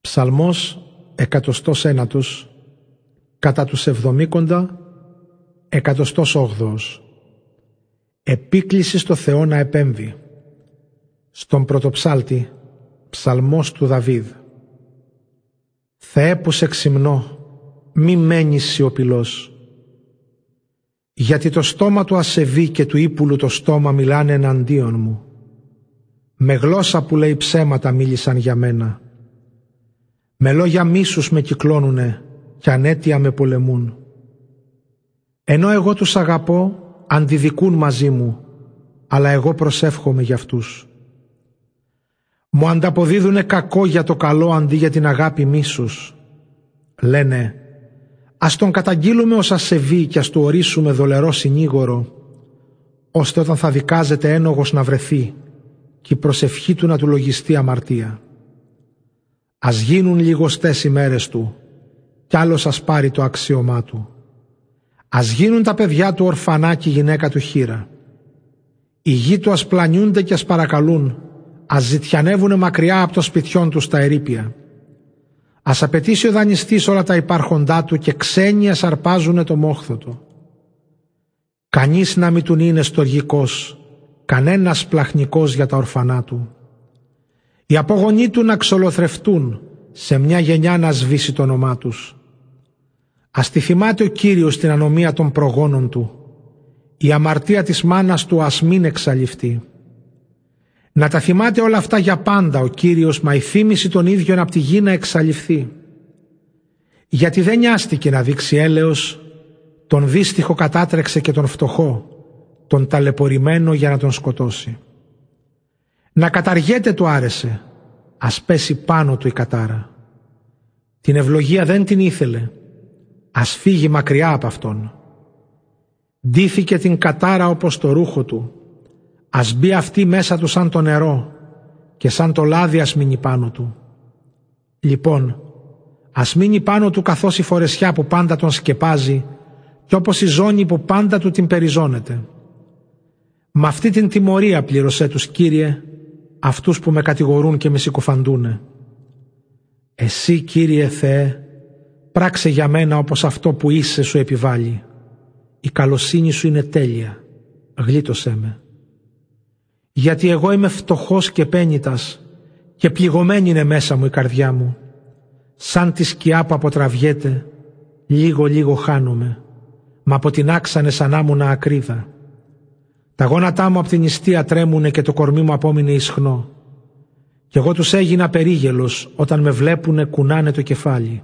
Ψαλμός εκατοστός ένατος κατά τους εβδομήκοντα εκατοστός όγδοος. Επίκληση στο Θεό να επέμβει. Στον πρωτοψάλτη ψαλμός του Δαβίδ. Θεέ που σε ξυμνώ μη μένεις σιωπηλός. Γιατί το στόμα του ασεβή και του ύπουλου το στόμα μιλάνε εναντίον μου. Με γλώσσα που λέει ψέματα μίλησαν για μένα με λόγια μίσους με κυκλώνουνε και ανέτεια με πολεμούν. Ενώ εγώ τους αγαπώ, αντιδικούν μαζί μου, αλλά εγώ προσεύχομαι για αυτούς. Μου ανταποδίδουνε κακό για το καλό αντί για την αγάπη μίσους. Λένε, ας τον καταγγείλουμε ως ασεβή και ας του ορίσουμε δολερό συνήγορο, ώστε όταν θα δικάζεται ένογος να βρεθεί και η προσευχή του να του λογιστεί αμαρτία. Ας γίνουν λιγοστές οι μέρες του κι άλλος ας πάρει το αξίωμά του. Ας γίνουν τα παιδιά του ορφανά και η γυναίκα του χείρα. Οι γη του ας πλανιούνται και ας παρακαλούν, ας ζητιανεύουνε μακριά από το σπιτιόν τους στα ερήπια. Ας απαιτήσει ο δανειστής όλα τα υπάρχοντά του και ξένοι ας αρπάζουνε το μόχθο του. Κανείς να μην του είναι στοργικός, κανένας πλαχνικός για τα ορφανά του. Οι απογονοί του να ξολοθρευτούν, σε μια γενιά να σβήσει το όνομά τους. Ας τη θυμάται ο Κύριος την ανομία των προγόνων του. Η αμαρτία της μάνας του ας μην εξαλειφθεί. Να τα θυμάται όλα αυτά για πάντα ο Κύριος, μα η θύμηση των ίδιων από τη γη να εξαλειφθεί. Γιατί δεν νοιάστηκε να δείξει έλεος, τον δύστιχο κατάτρεξε και τον φτωχό, τον ταλαιπωρημένο για να τον σκοτώσει. Να καταργέται του άρεσε, ας πέσει πάνω του η κατάρα. Την ευλογία δεν την ήθελε, ας φύγει μακριά από αυτόν. Ντύθηκε την κατάρα όπως το ρούχο του, ας μπει αυτή μέσα του σαν το νερό και σαν το λάδι ας μείνει πάνω του. Λοιπόν, ας μείνει πάνω του καθώς η φορεσιά που πάντα τον σκεπάζει και όπως η ζώνη που πάντα του την περιζώνεται. Με αυτή την τιμωρία πλήρωσέ τους Κύριε αυτούς που με κατηγορούν και με συκοφαντούνε. Εσύ Κύριε Θεέ πράξε για μένα όπως αυτό που είσαι σου επιβάλλει. Η καλοσύνη σου είναι τέλεια. Γλίτωσέ με. Γιατί εγώ είμαι φτωχός και πένιτας και πληγωμένη είναι μέσα μου η καρδιά μου. Σαν τη σκιά που αποτραβιέται, λίγο λίγο χάνομαι, μα από την άξανε σαν να ακρίδα. Τα γόνατά μου από την νηστεία τρέμουνε και το κορμί μου απόμεινε ισχνό. Κι εγώ τους έγινα περίγελος όταν με βλέπουνε κουνάνε το κεφάλι.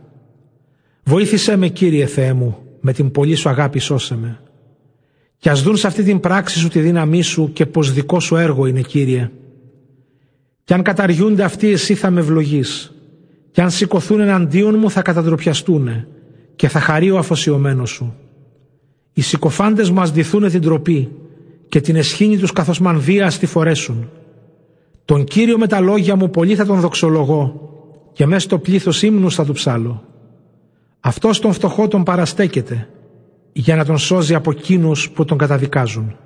Βοήθησέ με Κύριε Θεέ μου, με την πολύ σου αγάπη σώσε με. Κι ας δουν σε αυτή την πράξη σου τη δύναμή σου και πως δικό σου έργο είναι Κύριε. Κι αν καταργούνται αυτοί εσύ θα με ευλογείς. Κι αν σηκωθούν εναντίον μου θα κατατροπιαστούνε και θα χαρεί ο αφοσιωμένος σου. Οι συκοφάντες μου ας την τροπή και την εσχήνη τους καθώς μανδύα στη φορέσουν. Τον Κύριο με τα λόγια μου πολύ θα τον δοξολογώ και μέσα στο πλήθος ύμνους θα του ψάλω. Αυτός τον φτωχό τον παραστέκεται για να τον σώζει από εκείνους που τον καταδικάζουν.